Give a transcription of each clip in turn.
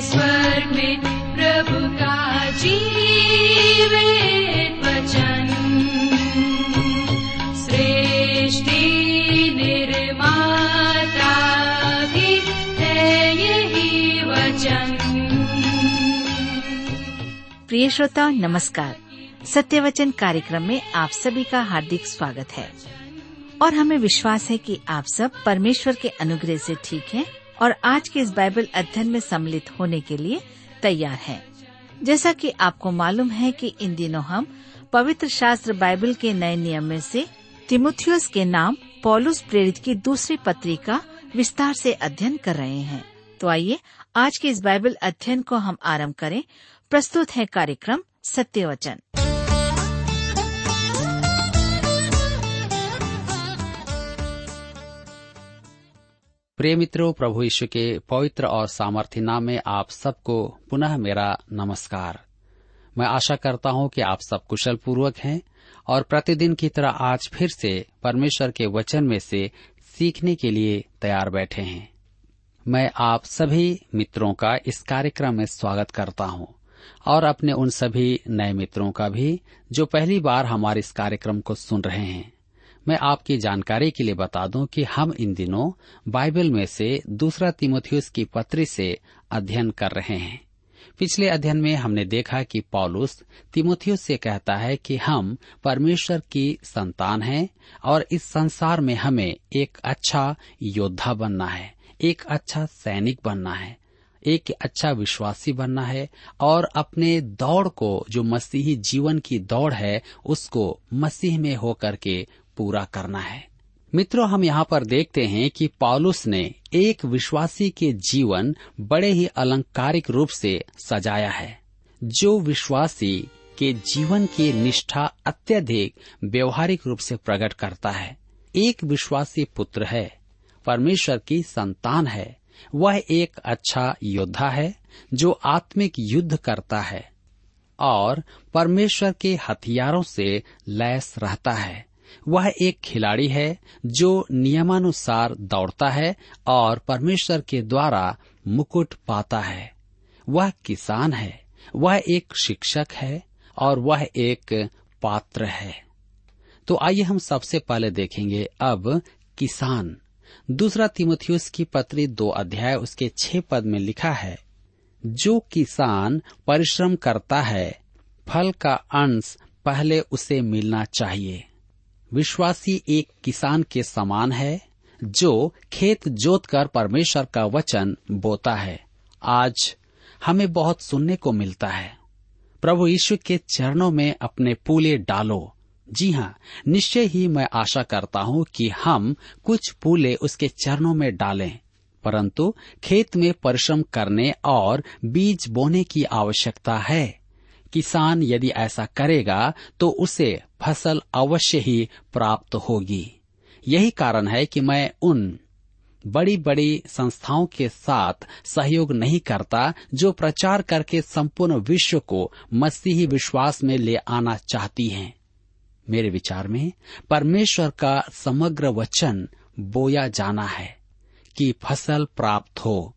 स्वर्ग में प्रभु का वचन। सृष्टि निर्माता भी है यही वचन। प्रिय श्रोता, नमस्कार। सत्यवचन कार्यक्रम में आप सभी का हार्दिक स्वागत है। और हमें विश्वास है कि आप सब परमेश्वर के अनुग्रह से ठीक हैं और आज के इस बाइबल अध्ययन में सम्मिलित होने के लिए तैयार हैं। जैसा कि आपको मालूम है कि इन दिनों हम पवित्र शास्त्र बाइबल के नए नियम में से तिमुथियस के नाम पॉलुस प्रेरित की दूसरी पत्री का विस्तार से अध्ययन कर रहे हैं। तो आइए, आज के इस बाइबल अध्ययन को हम आरंभ करें। प्रस्तुत है कार्यक्रम सत्यवचन। प्रिय मित्रों प्रभु यीशु के पवित्र और सामर्थ्य नाम में आप सबको पुनः मेरा नमस्कार। मैं आशा करता हूँ कि आप सब कुशल पूर्वक हैं और प्रतिदिन की तरह आज फिर से परमेश्वर के वचन में से सीखने के लिए तैयार बैठे हैं। मैं आप सभी मित्रों का इस कार्यक्रम में स्वागत करता हूँ और अपने उन सभी नए मित्रों का भी जो पहली बार हमारे इस कार्यक्रम को सुन रहे हैं। मैं आपकी जानकारी के लिए बता दूँ कि हम इन दिनों बाइबल में से दूसरा तिमोथियस की पत्री से अध्ययन कर रहे हैं। पिछले अध्ययन में हमने देखा कि पॉलुस तिमोथियस से कहता है कि हम परमेश्वर की संतान हैं और इस संसार में हमें एक अच्छा योद्धा बनना है, एक अच्छा सैनिक बनना है, एक अच्छा विश्वासी बनना है और अपने दौड़ को, जो मसीही जीवन की दौड़ है, उसको मसीह में होकर के पूरा करना है। मित्रों, हम यहाँ पर देखते हैं कि पॉलुस ने एक विश्वासी के जीवन बड़े ही अलंकारिक रूप से सजाया है, जो विश्वासी के जीवन की निष्ठा अत्यधिक व्यवहारिक रूप से प्रकट करता है। एक विश्वासी पुत्र है, परमेश्वर की संतान है, वह एक अच्छा योद्धा है, जो आत्मिक युद्ध करता है और परमेश्वर के हथियारों से लैस रहता है। वह एक खिलाड़ी है जो नियमानुसार दौड़ता है और परमेश्वर के द्वारा मुकुट पाता है। वह किसान है, वह एक शिक्षक है और वह एक पात्र है। तो आइए हम सबसे पहले देखेंगे अब किसान। दूसरा तिमुथियुस की पत्री दो अध्याय, उसके छह पद में लिखा है, जो किसान परिश्रम करता है, फल का अंश पहले उसे मिलना चाहिए। विश्वासी एक किसान के समान है, जो खेत जोत कर परमेश्वर का वचन बोता है। आज हमें बहुत सुनने को मिलता है। प्रभु यीशु के चरणों में अपने पूले डालो। जी हाँ निश्चय ही मैं आशा करता हूँ कि हम कुछ पूले उसके चरणों में डालें, परंतु खेत में परिश्रम करने और बीज बोने की आवश्यकता है। किसान यदि ऐसा करेगा तो उसे फ़सल अवश्य ही प्राप्त होगी। यही कारण है कि मैं उन बड़ी बड़ी संस्थाओं के साथ सहयोग नहीं करता जो प्रचार करके संपूर्ण विश्व को मसीही विश्वास में ले आना चाहती हैं। मेरे विचार में परमेश्वर का समग्र वचन बोया जाना है कि फ़सल प्राप्त हो।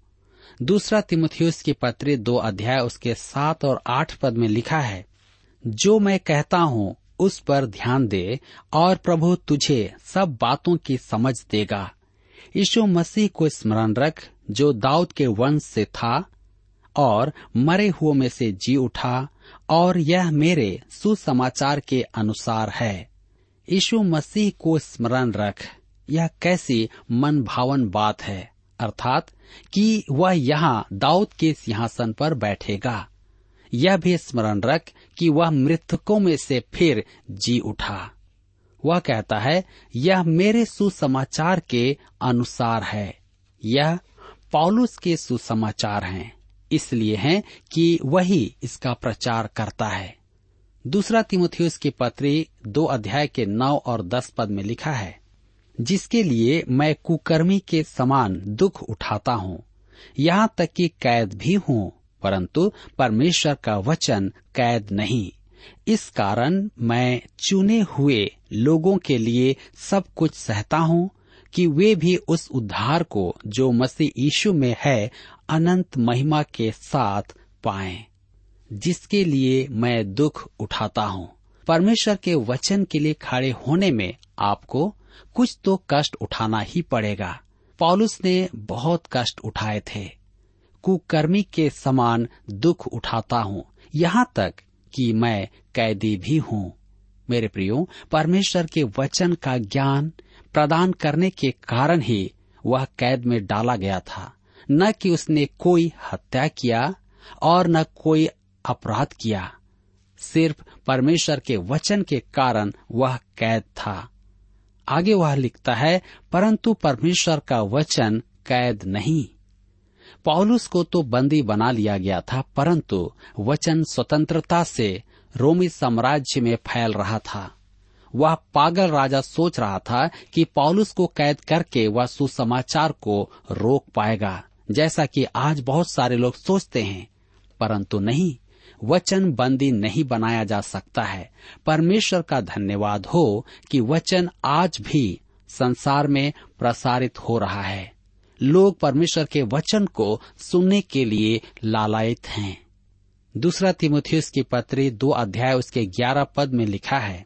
दूसरा तिमुथियुस की पत्री दो अध्याय उसके सात और आठ पद में लिखा है, जो मैं कहता हूँ उस पर ध्यान दे और प्रभु तुझे सब बातों की समझ देगा। यीशु मसीह को स्मरण रख, जो दाऊद के वंश से था और मरे हुओं में से जी उठा और यह मेरे सुसमाचार के अनुसार है। यीशु मसीह को स्मरण रख, यह कैसी मन भावन बात है, अर्थात कि वह यहाँ दाऊद के सिंहासन पर बैठेगा। यह भी स्मरण रख कि वह मृतकों में से फिर जी उठा। वह कहता है, यह मेरे सुसमाचार के अनुसार है। यह पौलुस के सुसमाचार हैं, इसलिए हैं कि वही इसका प्रचार करता है। दूसरा तिमुथियुस की पत्री दो अध्याय के नौ और दस पद में लिखा है, जिसके लिए मैं कुकर्मी के समान दुख उठाता हूँ, यहाँ तक कि कैद भी हूँ। परंतु परमेश्वर का वचन कैद नहीं। इस कारण मैं चुने हुए लोगों के लिए सब कुछ सहता हूँ कि वे भी उस उद्धार को जो मसीह यीशु में है, अनंत महिमा के साथ पाएँ, जिसके लिए मैं दुख उठाता हूँ। परमेश्वर के वचन के लिए खड़े होने में आपको कुछ तो कष्ट उठाना ही पड़ेगा। पॉलुस ने बहुत कष्ट उठाए थे। कुकर्मी के समान दुख उठाता हूँ। यहाँ तक कि मैं कैदी भी हूँ। मेरे प्रियो, परमेश्वर के वचन का ज्ञान प्रदान करने के कारण ही वह कैद में डाला गया था। न कि उसने कोई हत्या किया और न कोई अपराध किया। सिर्फ़ परमेश्वर के वचन के कारण वह कैद था। आगे वह लिखता है, परंतु परमेश्वर का वचन कैद नहीं। पौलुस को तो बंदी बना लिया गया था, परंतु वचन स्वतंत्रता से रोमी साम्राज्य में फैल रहा था। वह पागल राजा सोच रहा था कि पौलुस को कैद करके वह सुसमाचार को रोक पाएगा, जैसा कि आज बहुत सारे लोग सोचते हैं। परंतु नहीं, वचन बंदी नहीं बनाया जा सकता है। परमेश्वर का धन्यवाद हो कि वचन आज भी संसार में प्रसारित हो रहा है। लोग परमेश्वर के वचन को सुनने के लिए लालायित हैं। दूसरा तिमोथियस की पत्री दो अध्याय उसके ग्यारह पद में लिखा है,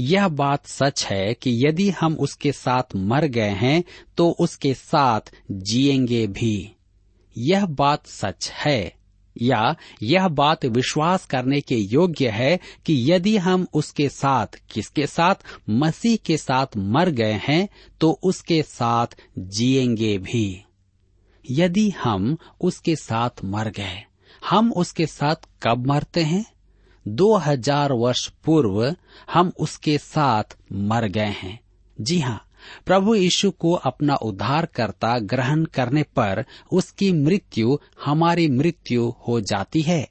यह बात सच है कि यदि हम उसके साथ मर गए हैं तो उसके साथ जिएँगे भी। यह बात सच है। या यह बात विश्वास करने के योग्य है कि यदि हम उसके साथ, किसके साथ? मसीह के साथ मर गए हैं तो उसके साथ जिएँगे भी। यदि हम उसके साथ मर गए, हम उसके साथ कब मरते हैं? दो हज़ार वर्ष पूर्व हम उसके साथ मर गए हैं। जी हाँ प्रभु यीशु को अपना उद्धारकर्ता ग्रहण करने पर उसकी मृत्यु, हमारी मृत्यु हो जाती है।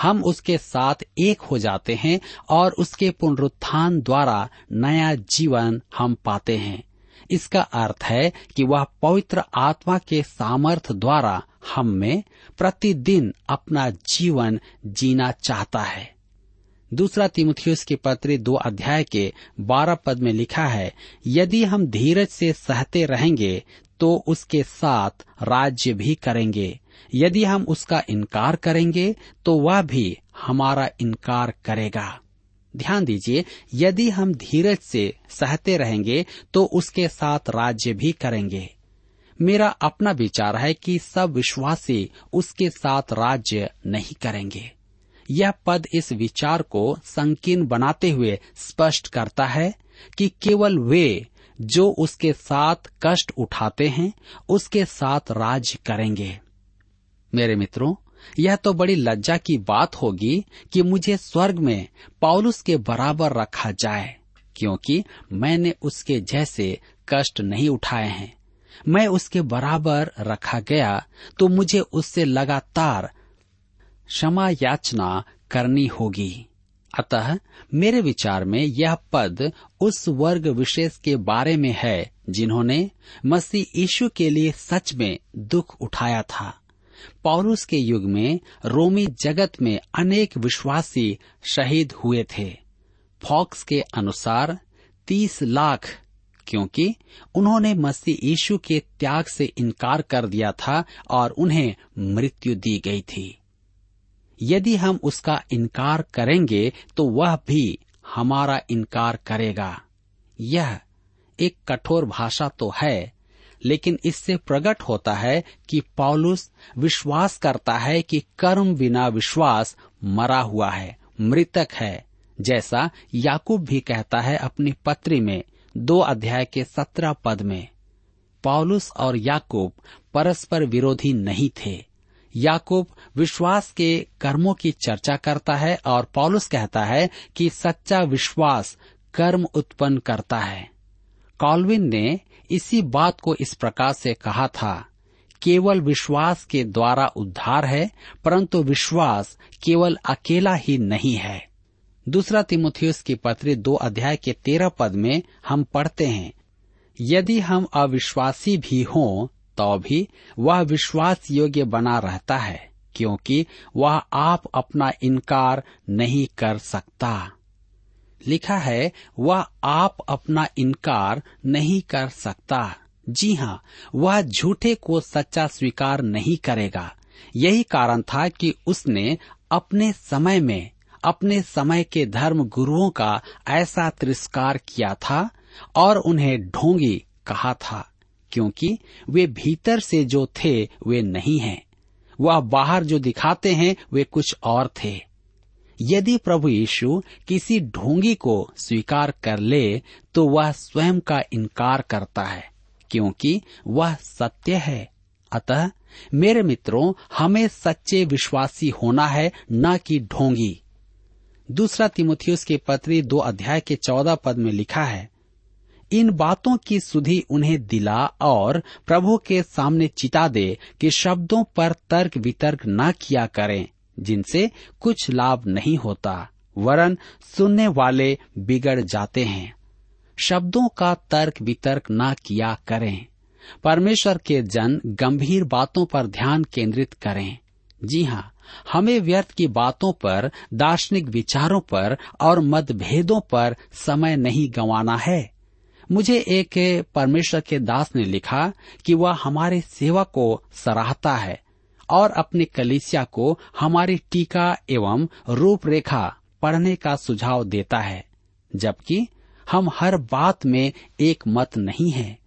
हम उसके साथ एक हो जाते हैं और उसके पुनरुत्थान द्वारा नया जीवन हम पाते हैं। इसका अर्थ है कि वह पवित्र आत्मा के सामर्थ द्वारा हम में प्रतिदिन अपना जीवन जीना चाहता है। दूसरा तिमुथियुस की पत्र दो अध्याय के बारह पद में लिखा है, यदि हम धीरज से सहते रहेंगे तो उसके साथ राज्य भी करेंगे। यदि हम उसका इनकार करेंगे तो वह भी हमारा इनकार करेगा। ध्यान दीजिए, यदि हम धीरज से सहते रहेंगे तो उसके साथ राज्य भी करेंगे। मेरा अपना विचार है कि सब विश्वासी उसके साथ राज्य नहीं करेंगे। यह पद इस विचार को संकीर्ण बनाते हुए स्पष्ट करता है कि केवल वे जो उसके साथ कष्ट उठाते हैं, उसके साथ राज करेंगे। मेरे मित्रों, यह तो बड़ी लज्जा की बात होगी कि मुझे स्वर्ग में पौलुस के बराबर रखा जाए, क्योंकि मैंने उसके जैसे कष्ट नहीं उठाए हैं। मैं उसके बराबर रखा गया तो मुझे उससे लगातार क्षमा याचना करनी होगी। अतः मेरे विचार में यह पद उस वर्ग विशेष के बारे में है जिन्होंने मसीह यीशु के लिए सच में दुख उठाया था। पौरुष के युग में रोमी जगत में अनेक विश्वासी शहीद हुए थे। फॉक्स के अनुसार तीस लाख, क्योंकि उन्होंने मसीह यीशु के त्याग से इनकार कर दिया था और उन्हें मृत्यु दी गई थी। यदि हम उसका इनकार करेंगे तो वह भी हमारा इनकार करेगा। यह एक कठोर भाषा तो है, लेकिन इससे प्रकट होता है कि पौलुस विश्वास करता है कि कर्म बिना विश्वास मरा हुआ है, मृतक है। जैसा याकूब भी कहता है अपनी पत्री में, दो अध्याय के सत्रह पद में पौलुस और याकूब परस्पर विरोधी नहीं थे। याकूब विश्वास के कर्मों की चर्चा करता है और पॉलुस कहता है कि सच्चा विश्वास कर्म उत्पन्न करता है। कॉलविन ने इसी बात को इस प्रकार से कहा था, केवल विश्वास के द्वारा उद्धार है, परंतु विश्वास केवल अकेला ही नहीं है। दूसरा तिमुथियस की पत्री दो अध्याय के तेरह पद में हम पढ़ते हैं, यदि हम अविश्वासी भी हों तो भी वह विश्वास योग्य बना रहता है, क्योंकि वह आप अपना इनकार नहीं कर सकता। लिखा है, वह आप अपना इनकार नहीं कर सकता। जी हाँ वह झूठे को सच्चा स्वीकार नहीं करेगा। यही कारण था कि उसने अपने समय में, अपने समय के धर्म गुरुओं का ऐसा तिरस्कार किया था और उन्हें ढोंगी कहा था। क्योंकि वे भीतर से जो थे, वे नहीं हैं। वह बाहर जो दिखाते हैं, वे कुछ और थे। यदि प्रभु यीशु किसी ढोंगी को स्वीकार कर ले तो वह स्वयं का इनकार करता है, क्योंकि वह सत्य है। अतः, मेरे मित्रों, हमें सच्चे विश्वासी होना है, न कि ढोंगी। दूसरा तिमुथियुस के पत्री दो अध्याय के चौदह पद में लिखा है इन बातों की सुधि उन्हें दिला और प्रभु के सामने चिता दे कि शब्दों पर तर्क वितर्क न किया करें, जिनसे कुछ लाभ नहीं होता, वरन सुनने वाले बिगड़ जाते हैं। शब्दों का तर्क वितर्क न किया करें। परमेश्वर के जन गंभीर बातों पर ध्यान केंद्रित करें। जी हाँ हमें व्यर्थ की बातों पर, दार्शनिक विचारों पर और मतभेदों पर समय नहीं गंवाना है। मुझे एक परमेश्वर के दास ने लिखा कि वह हमारे सेवा को सराहता है और अपने कलिसिया को हमारी टीका एवं रूपरेखा पढ़ने का सुझाव देता है, जबकि हम हर बात में एक मत नहीं है।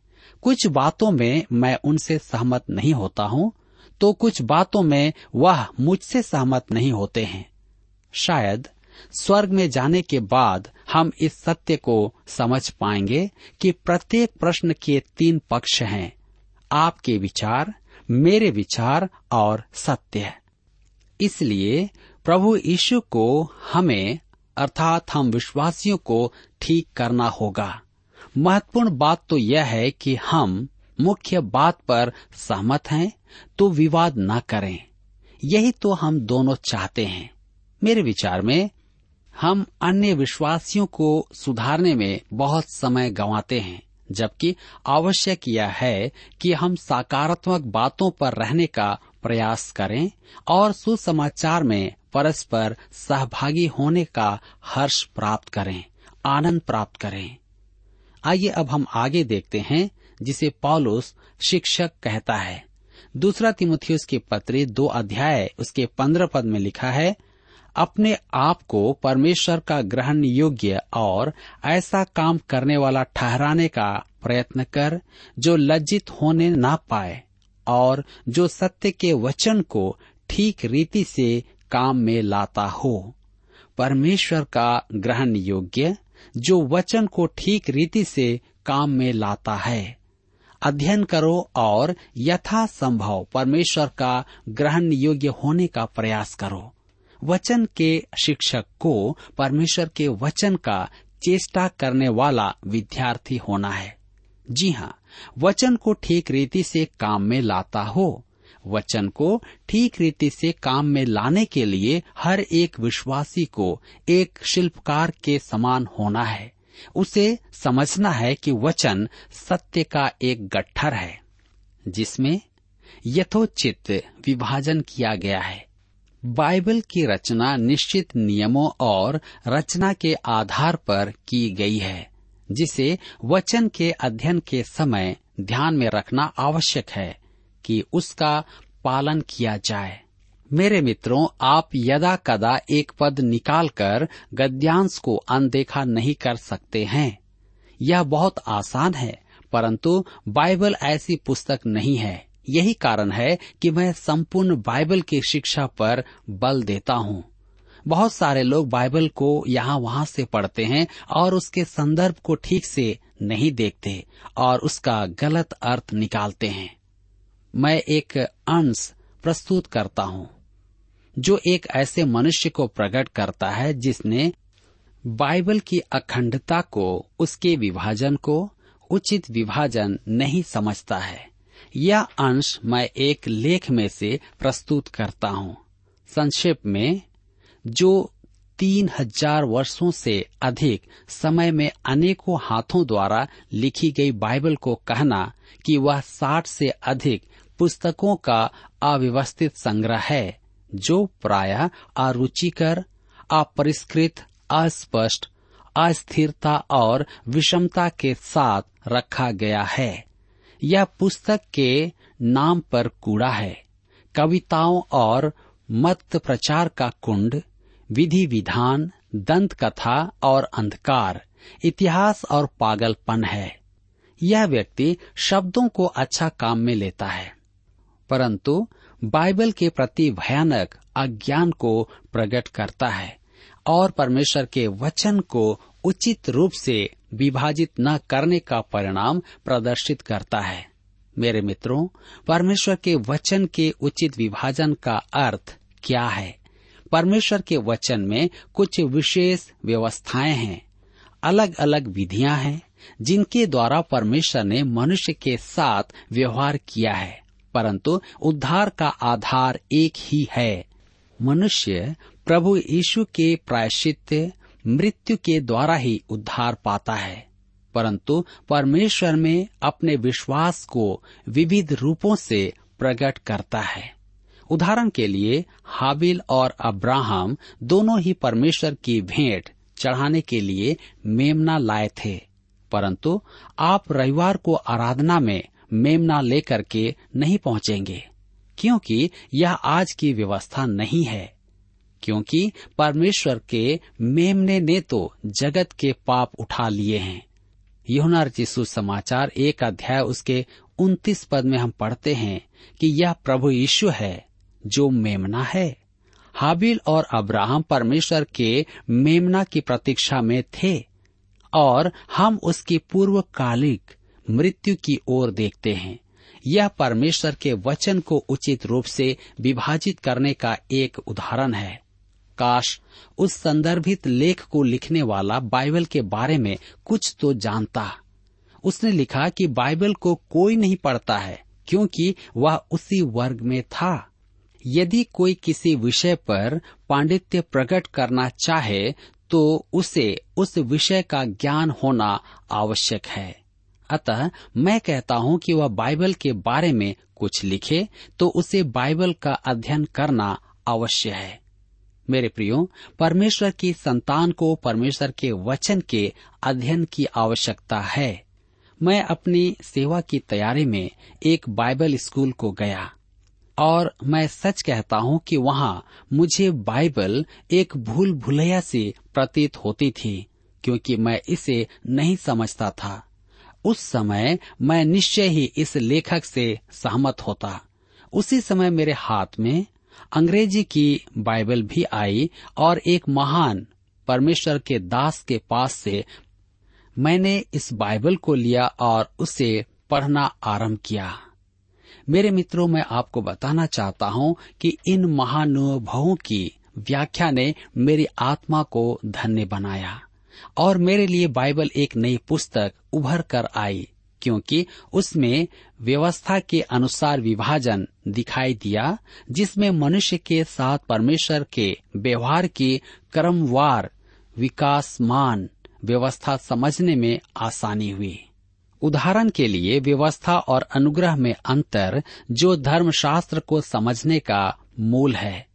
कुछ बातों में मैं उनसे सहमत नहीं होता हूँ तो कुछ बातों में वह मुझसे सहमत नहीं होते हैं। शायद स्वर्ग में जाने के बाद हम इस सत्य को समझ पाएँगे कि प्रत्येक प्रश्न के तीन पक्ष हैं। आपके विचार, मेरे विचार और सत्य। इसलिए प्रभु यीशु को हमें, अर्थात हम विश्वासियों को ठीक करना होगा। महत्वपूर्ण बात तो यह है कि हम मुख्य बात पर सहमत हैं तो विवाद न करें। यही तो हम दोनों चाहते हैं। मेरे विचार में हम अन्य विश्वासियों को सुधारने में बहुत समय गंवाते हैं, जबकि आवश्यक यह है कि हम सकारात्मक बातों पर रहने का प्रयास करें और सुसमाचार में परस्पर सहभागी होने का हर्ष प्राप्त करें, आनंद प्राप्त करें। आइए अब हम आगे देखते हैं, जिसे पॉलुस शिक्षक कहता है। दूसरा तिमुथियुस की पत्री दो अध्याय, उसके पंद्रह पद में लिखा है अपने आप को परमेश्वर का ग्रहण योग्य और ऐसा काम करने वाला ठहराने का प्रयत्न कर, जो लज्जित होने ना पाए और जो सत्य के वचन को ठीक रीति से काम में लाता हो। परमेश्वर का ग्रहण योग्य, जो वचन को ठीक रीति से काम में लाता है। अध्ययन करो और यथा संभव परमेश्वर का ग्रहण योग्य होने का प्रयास करो। वचन के शिक्षक को परमेश्वर के वचन का चेष्टा करने वाला विद्यार्थी होना है। जी हाँ वचन को ठीक रीति से काम में लाता हो। वचन को ठीक रीति से काम में लाने के लिए हर एक विश्वासी को एक शिल्पकार के समान होना है। उसे समझना है कि वचन सत्य का एक गट्ठर है, जिसमें यथोचित विभाजन किया गया है। बाइबल की रचना निश्चित नियमों और रचना के आधार पर की गई है, जिसे वचन के अध्ययन के समय ध्यान में रखना आवश्यक है कि उसका पालन किया जाए। मेरे मित्रों, आप यदा कदा एक पद निकालकर गद्यांश को अनदेखा नहीं कर सकते हैं। यह बहुत आसान है, परंतु बाइबल ऐसी पुस्तक नहीं है। यही कारण है कि मैं संपूर्ण बाइबल की शिक्षा पर बल देता हूँ। बहुत सारे लोग बाइबल को यहाँ वहाँ से पढ़ते हैं और उसके संदर्भ को ठीक से नहीं देखते और उसका गलत अर्थ निकालते हैं। मैं एक अंश प्रस्तुत करता हूँ, जो एक ऐसे मनुष्य को प्रकट करता है जिसने बाइबल की अखंडता को, उसके विभाजन को, उचित विभाजन नहीं समझता है। यह अंश मैं एक लेख में से प्रस्तुत करता हूँ। संक्षेप में, जो तीन हज़ार वर्षों से अधिक समय में अनेकों हाथों द्वारा लिखी गई बाइबल को कहना कि वह साठ से अधिक पुस्तकों का अव्यवस्थित संग्रह है, जो प्राय अरुचिकर, अपरिष्कृत, अस्पष्ट, अस्थिरता और विषमता के साथ रखा गया है। यह पुस्तक के नाम पर कूड़ा है। कविताओं और मत प्रचार का कुंड, विधि विधान, दंत कथा और अंधकार, इतिहास और पागलपन है। यह व्यक्ति शब्दों को अच्छा काम में लेता है। परंतु बाइबल के प्रति भयानक अज्ञान को प्रकट करता है और परमेश्वर के वचन को उचित रूप से विभाजित न करने का परिणाम प्रदर्शित करता है। मेरे मित्रों, परमेश्वर के वचन के उचित विभाजन का अर्थ क्या है? परमेश्वर के वचन में कुछ विशेष व्यवस्थाएँ हैं। अलग अलग विधियाँ हैं, जिनके द्वारा परमेश्वर ने मनुष्य के साथ व्यवहार किया है। परंतु उद्धार का आधार एक ही है। मनुष्य प्रभु यीशु के प्रायश्चित मृत्यु के द्वारा ही उद्धार पाता है। परंतु परमेश्वर में अपने विश्वास को विविध रूपों से प्रकट करता है। उदाहरण के लिए, हाबिल और अब्राहम दोनों ही परमेश्वर की भेंट चढ़ाने के लिए मेमना लाए थे। परंतु आप रविवार को आराधना में मेमना लेकर के नहीं पहुँचेंगे, क्योंकि यह आज की व्यवस्था नहीं है। क्योंकि परमेश्वर के मेमने ने तो जगत के पाप उठा लिए हैं। यहुना रचिसु समाचार एक अध्याय उसके उन्तीस पद में हम पढ़ते हैं कि यह प्रभु यीशु है जो मेमना है। हाबिल और अब्राहम परमेश्वर के मेमना की प्रतीक्षा में थे और हम उसकी पूर्वकालिक मृत्यु की ओर देखते हैं। यह परमेश्वर के वचन को उचित रूप से विभाजित करने का एक उदाहरण है। काश उस संदर्भित लेख को लिखने वाला बाइबल के बारे में कुछ तो जानता। उसने लिखा कि बाइबल को कोई नहीं पढ़ता है, क्योंकि वह उसी वर्ग में था। यदि कोई किसी विषय पर पांडित्य प्रकट करना चाहे तो उसे उस विषय का ज्ञान होना आवश्यक है। अतः मैं कहता हूँ कि वह बाइबल के बारे में कुछ लिखे तो उसे बाइबल का अध्ययन करना अवश्य है। मेरे प्रियो, परमेश्वर की संतान को परमेश्वर के वचन के अध्ययन की आवश्यकता है। मैं अपनी सेवा की तैयारी में एक बाइबल स्कूल को गया और मैं सच कहता हूँ कि वहाँ मुझे बाइबल एक भूल भुलैया से प्रतीत होती थी, क्योंकि मैं इसे नहीं समझता था। उस समय मैं निश्चय ही इस लेखक से सहमत होता। उसी समय मेरे हाथ में अंग्रेज़ी की बाइबल भी आई और एक महान परमेश्वर के दास के पास से मैंने इस बाइबल को लिया और उसे पढ़ना आरंभ किया। मेरे मित्रों, मैं आपको बताना चाहता हूँ कि इन महानुभवों की व्याख्या ने मेरी आत्मा को धन्य बनाया और मेरे लिए बाइबल एक नई पुस्तक उभर कर आई। क्योंकि उसमें व्यवस्था के अनुसार विभाजन दिखाई दिया, जिसमें मनुष्य के साथ परमेश्वर के व्यवहार की क्रमवार विकासमान व्यवस्था समझने में आसानी हुई। उदाहरण के लिए, व्यवस्था और अनुग्रह में अंतर जो धर्मशास्त्र को समझने का मूल है।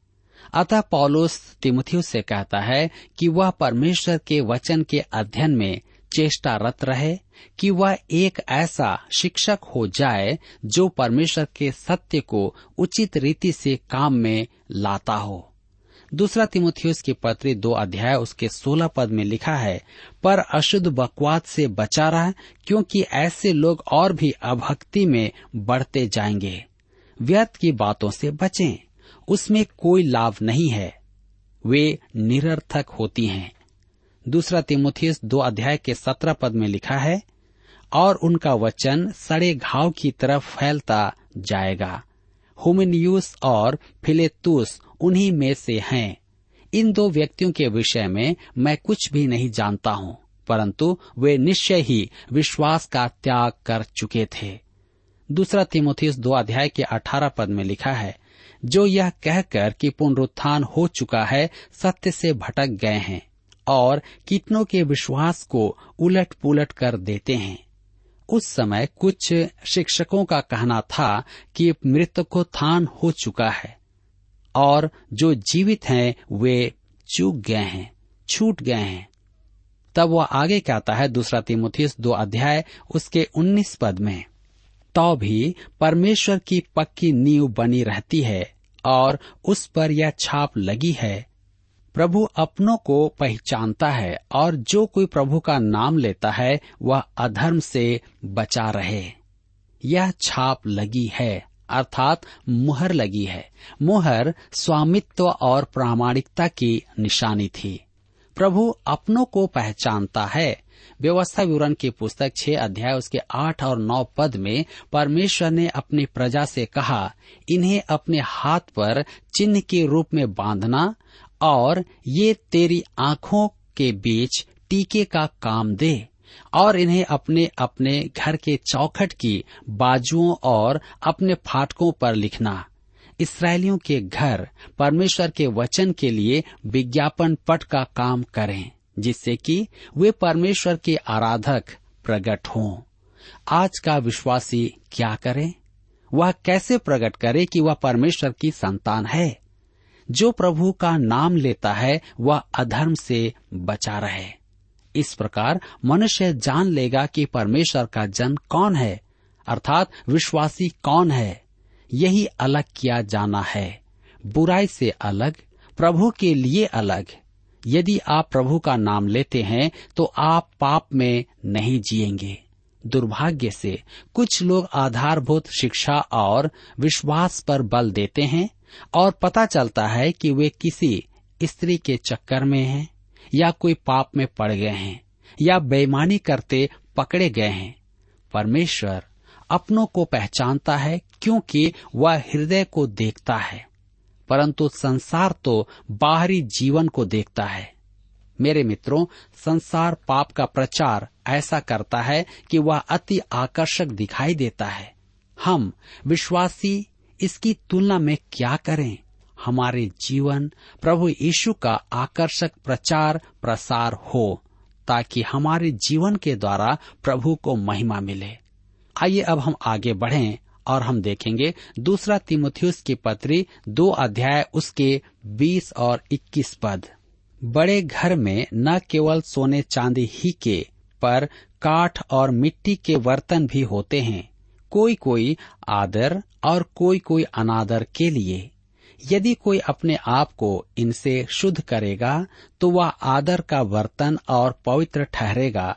अतः पौलुस तिमुथियुस से कहता है कि वह परमेश्वर के वचन के अध्ययन में चेष्टारत रहे कि वह एक ऐसा शिक्षक हो जाए जो परमेश्वर के सत्य को उचित रीति से काम में लाता हो। दूसरा तिमुथियुस की पत्री दो अध्याय उसके सोलह पद में लिखा है, पर अशुद्ध बकवाद से बचा रहा, क्योंकि ऐसे लोग और भी अभक्ति में बढ़ते जाएँगे। व्यर्थ की बातों से बचें, उसमें कोई लाभ नहीं है, वे निरर्थक होती हैं। दूसरा तिमुथियस दो अध्याय के सत्रह पद में लिखा है, और उनका वचन सड़े घाव की तरफ़ फैलता जाएगा। हुमिनियूस और फिलेतुस उन्हीं में से हैं। इन दो व्यक्तियों के विषय में मैं कुछ भी नहीं जानता हूँ, परंतु वे निश्चय ही विश्वास का त्याग कर चुके थे। दूसरा तिमोथियस दो अध्याय के अठारह पद में लिखा है, जो यह कहकर कि पुनरुत्थान हो चुका है, सत्य से भटक गए हैं। और कितनों के विश्वास को उलट पुलट कर देते हैं। उस समय कुछ शिक्षकों का कहना था कि मृत को थान हो चुका है और जो जीवित हैं, वे चूक गए हैं, छूट गए हैं। तब वह आगे कहता है? दूसरा तिमुथियस दो अध्याय, उसके उन्नीस पद में। तो भी परमेश्वर की पक्की नींव बनी रहती है और उस पर यह छाप लगी है। प्रभु अपनों को पहचानता है और जो कोई प्रभु का नाम लेता है, वह अधर्म से बचा रहे। यह छाप लगी है, अर्थात मुहर लगी है। मुहर स्वामित्व और प्रामाणिकता की निशानी थी। प्रभु अपनों को पहचानता है। व्यवस्था विवरण की पुस्तक छह अध्याय, उसके आठ और नौ पद में परमेश्वर ने अपनी प्रजा से कहा, इन्हें अपने हाथ पर चिन्ह के रूप में बांधना और ये तेरी आँखों के बीच टीके का काम दे और इन्हें अपने अपने घर के चौखट की बाजुओं और अपने फाटकों पर लिखना। इसराइलियों के घर परमेश्वर के वचन के लिए विज्ञापन पट का काम करें, जिससे कि वे परमेश्वर के आराधक प्रकट हों। आज का विश्वासी क्या करे? वह कैसे प्रकट करे कि वह परमेश्वर की संतान है? जो प्रभु का नाम लेता है, वह अधर्म से बचा रहे। इस प्रकार मनुष्य जान लेगा कि परमेश्वर का जन कौन है, अर्थात विश्वासी कौन है। यही अलग किया जाना है। बुराई से अलग, प्रभु के लिए अलग। यदि आप प्रभु का नाम लेते हैं तो आप पाप में नहीं जिएँगे। दुर्भाग्य से कुछ लोग आधारभूत शिक्षा और विश्वास पर बल देते हैं और पता चलता है कि वे किसी स्त्री के चक्कर में हैं, या कोई पाप में पड़ गए हैं, या बेईमानी करते पकड़े गए हैं। परमेश्वर अपनों को पहचानता है, क्योंकि वह हृदय को देखता है, परंतु संसार तो बाहरी जीवन को देखता है। मेरे मित्रों, संसार पाप का प्रचार ऐसा करता है कि वह अति आकर्षक दिखाई देता है। हम विश्वासी इसकी तुलना में क्या करें? हमारे जीवन, प्रभु यीशु का आकर्षक प्रचार, प्रसार हो, ताकि हमारे जीवन के द्वारा प्रभु को महिमा मिले। आइए अब हम आगे बढ़ें और हम देखेंगे दूसरा तिमुथियुस की पत्री, दो अध्याय उसके बीस और इक्कीस पद। बड़े घर में न केवल सोने चांदी ही के, पर काठ और मिट्टी के बर्तन भी होते हैं। कोई कोई आदर और कोई कोई अनादर के लिए। यदि कोई अपने आप को इनसे शुद्ध करेगा तो वह आदर का वर्तन और पवित्र ठहरेगा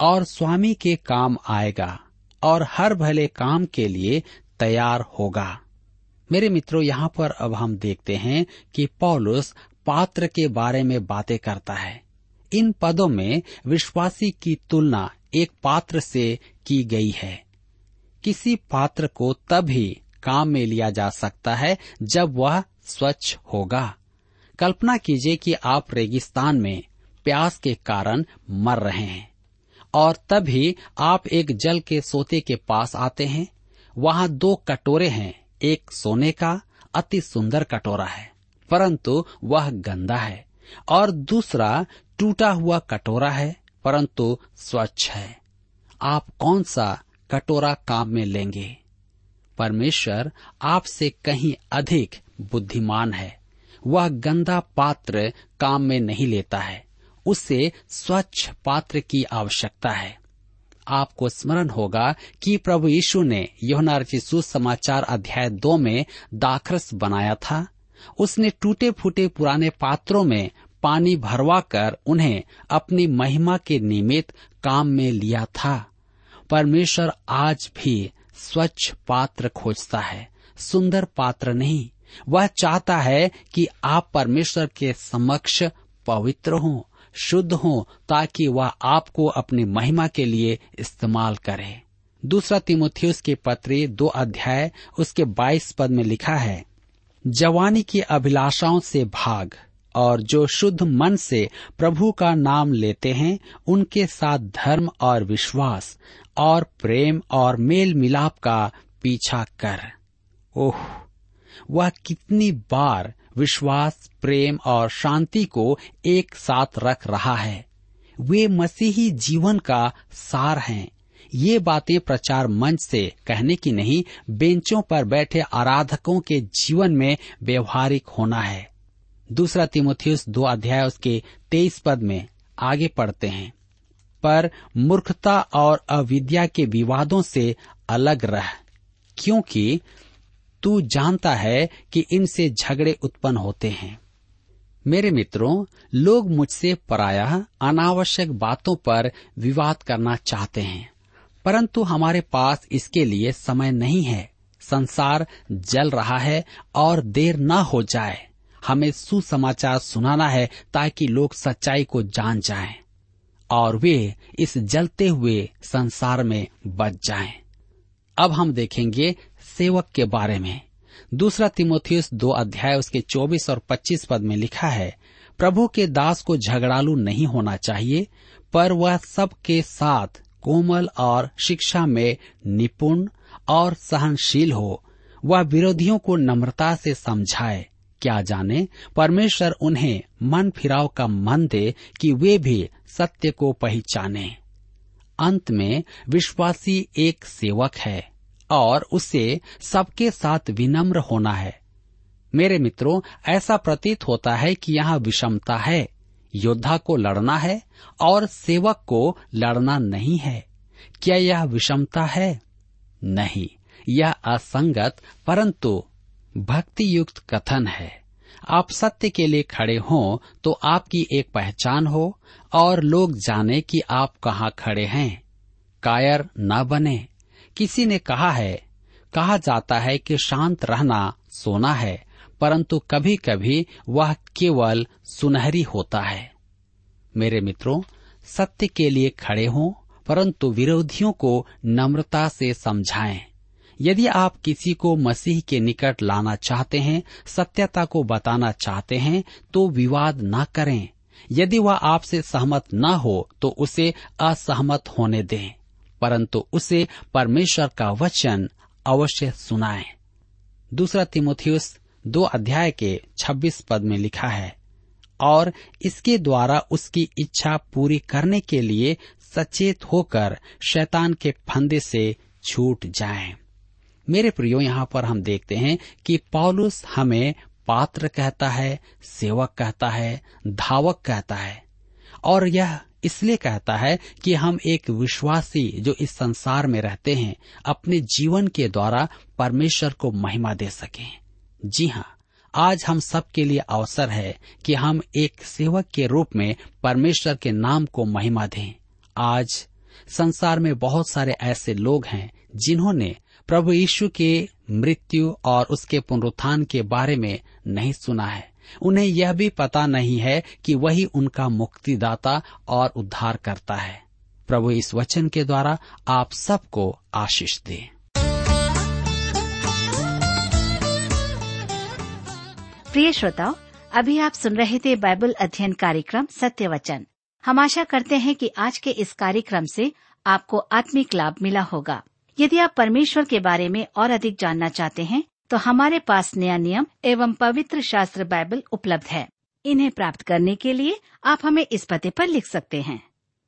और स्वामी के काम आएगा और हर भले काम के लिए तैयार होगा। मेरे मित्रों, यहाँ पर अब हम देखते हैं कि पौलुस पात्र के बारे में बातें करता है। इन पदों में विश्वासी की तुलना एक पात्र से की गई है। किसी पात्र को तभी काम में लिया जा सकता है जब वह स्वच्छ होगा। कल्पना कीजिए कि आप रेगिस्तान में प्यास के कारण मर रहे हैं और तभी आप एक जल के सोते के पास आते हैं। वहाँ दो कटोरे हैं, एक सोने का, अति सुंदर कटोरा है, परंतु वह गंदा है और दूसरा टूटा हुआ कटोरा है, परंतु स्वच्छ है। आप कौन सा कटोरा काम में लेंगे। परमेश्वर आपसे कहीं अधिक बुद्धिमान है। वह गंदा पात्र काम में नहीं लेता है। उसे स्वच्छ पात्र की आवश्यकता है। आपको स्मरण होगा कि प्रभु यीशु ने योहना समाचार अध्याय दो में दाखरस बनाया था। उसने टूटे फूटे पुराने पात्रों में पानी भरवा कर उन्हें अपनी महिमा के निमित्त काम में लिया था। परमेश्वर आज भी स्वच्छ पात्र खोजता है, सुंदर पात्र नहीं। वह चाहता है कि आप परमेश्वर के समक्ष पवित्र हों, शुद्ध हों, ताकि वह आपको अपनी महिमा के लिए इस्तेमाल करे। दूसरा तिमोथियस के पत्र दो अध्याय, उसके बाईस पद में लिखा है, जवानी की अभिलाषाओं से भाग और जो शुद्ध मन से प्रभु का नाम लेते हैं, उनके साथ धर्म और विश्वास और प्रेम और मेल मिलाप का पीछा कर। ओह, वह कितनी बार विश्वास, प्रेम और शांति को एक साथ रख रहा है। वे मसीही जीवन का सार हैं। ये बातें प्रचार मंच से कहने की नहीं, बेंचों पर बैठे आराधकों के जीवन में व्यवहारिक होना है। दूसरा तिमोथियस दो अध्याय उसके तेईस पद में आगे पढ़ते हैं। पर मूर्खता और अविद्या के विवादों से अलग रह, क्योंकि तू जानता है कि इनसे झगड़े उत्पन्न होते हैं। मेरे मित्रों, लोग मुझसे पराया, अनावश्यक बातों पर विवाद करना चाहते हैं, परंतु हमारे पास इसके लिए समय नहीं है। संसार जल रहा है और देर न हो जाए। हमें सुसमाचार सुनाना है ताकि लोग सच्चाई को जान जाएँ। और वे इस जलते हुए संसार में बच जाएँ। अब हम देखेंगे सेवक के बारे में दूसरा तिमोथियस दो अध्याय उसके 24 और 25 पद में लिखा है, प्रभु के दास को झगड़ालू नहीं होना चाहिए, पर वह सबके साथ कोमल और शिक्षा में निपुण और सहनशील हो वह विरोधियों को नम्रता से समझाए क्या जाने? परमेश्वर उन्हें मन फिराव का मन दे कि वे भी सत्य को पहचाने। अंत में विश्वासी एक सेवक है और उसे सबके साथ विनम्र होना है। मेरे मित्रों, ऐसा प्रतीत होता है कि यहाँ विषमता है। योद्धा को लड़ना है और सेवक को लड़ना नहीं है। क्या यह विषमता है? नहीं, यह असंगत, परंतु भक्ति युक्त कथन है। आप सत्य के लिए खड़े हों तो आपकी एक पहचान हो और लोग जाने कि आप कहाँ खड़े हैं। कायर न बने। किसी ने कहा है, कहा जाता है कि शांत रहना सोना है, परंतु कभी कभी वह केवल सुनहरी होता है। मेरे मित्रों, सत्य के लिए खड़े हों, परंतु विरोधियों को नम्रता से समझाएँ। यदि आप किसी को मसीह के निकट लाना चाहते हैं, सत्यता को बताना चाहते हैं तो विवाद न करें यदि वह आपसे सहमत न हो तो उसे असहमत होने दें परंतु उसे परमेश्वर का वचन अवश्य सुनाएँ। दूसरा तिमोथियस दो अध्याय के 26 पद में लिखा है, और इसके द्वारा उसकी इच्छा पूरी करने के लिए सचेत होकर शैतान के फंदे से छूट जाएँ। मेरे प्रियो, यहाँ पर हम देखते हैं कि पौलुस हमें पात्र कहता है, सेवक कहता है, धावक कहता है। और यह इसलिए कहता है कि हम एक विश्वासी जो इस संसार में रहते हैं, अपने जीवन के द्वारा परमेश्वर को महिमा दे सकें। जी हाँ आज हम सब के लिए अवसर है कि हम एक सेवक के रूप में परमेश्वर के नाम को महिमा दें। आज संसार में बहुत सारे ऐसे लोग हैं जिन्होंने प्रभु यीशु के मृत्यु और उसके पुनरुत्थान के बारे में नहीं सुना है। उन्हें यह भी पता नहीं है कि वही उनका मुक्तिदाता और उद्धार करता है। प्रभु इस वचन के द्वारा आप सबको आशीष दे। प्रिय श्रोताओ, अभी आप सुन रहे थे बाइबल अध्ययन कार्यक्रम सत्य वचन। हम आशा करते हैं कि आज के इस कार्यक्रम से आपको आत्मिक लाभ मिला होगा। यदि आप परमेश्वर के बारे में और अधिक जानना चाहते हैं तो हमारे पास नया नियम एवं पवित्र शास्त्र बाइबल उपलब्ध है। इन्हें प्राप्त करने के लिए आप हमें इस पते पर लिख सकते हैं।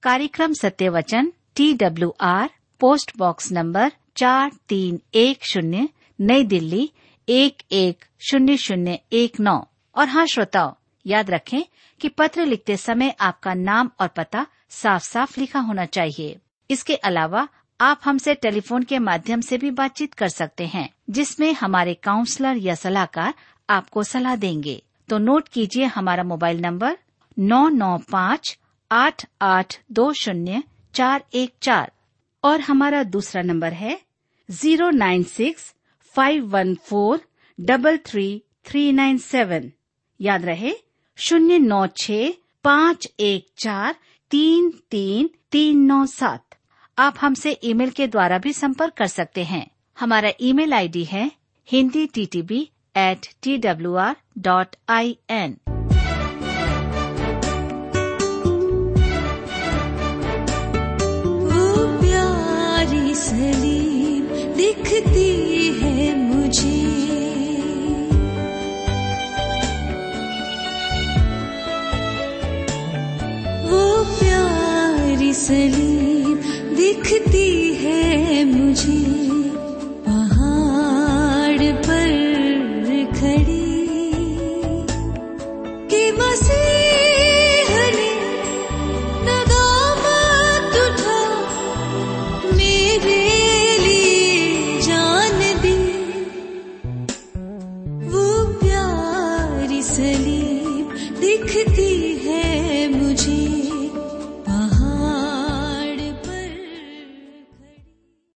कार्यक्रम Satya Vachan T W R post box number चार तीन एक शून्य, नई दिल्ली, एक एक शून्य शून्य एक नौ। और हाँ श्रोताओ, याद रखें कि पत्र लिखते समय आपका नाम और पता साफ़ साफ़ लिखा होना चाहिए। इसके अलावा आप हमसे टेलीफोन के माध्यम से भी बातचीत कर सकते हैं, जिसमें हमारे काउंसलर या सलाहकार आपको सलाह देंगे। तो नोट कीजिए हमारा मोबाइल नंबर नौ नौ पाँच आठ आठ दो शून्य चार एक चार और हमारा दूसरा नंबर है zero nine six five one four double three three nine seven. याद रहे, शून्य नौ छ पाँच एक चार तीन तीन तीन नौ सात। आप हमसे ईमेल के द्वारा भी संपर्क कर सकते हैं। हमारा ईमेल आईडी है Hindi T T B at T W R dot I N सलीब दिखती है मुझे। वो प्यारी दिखती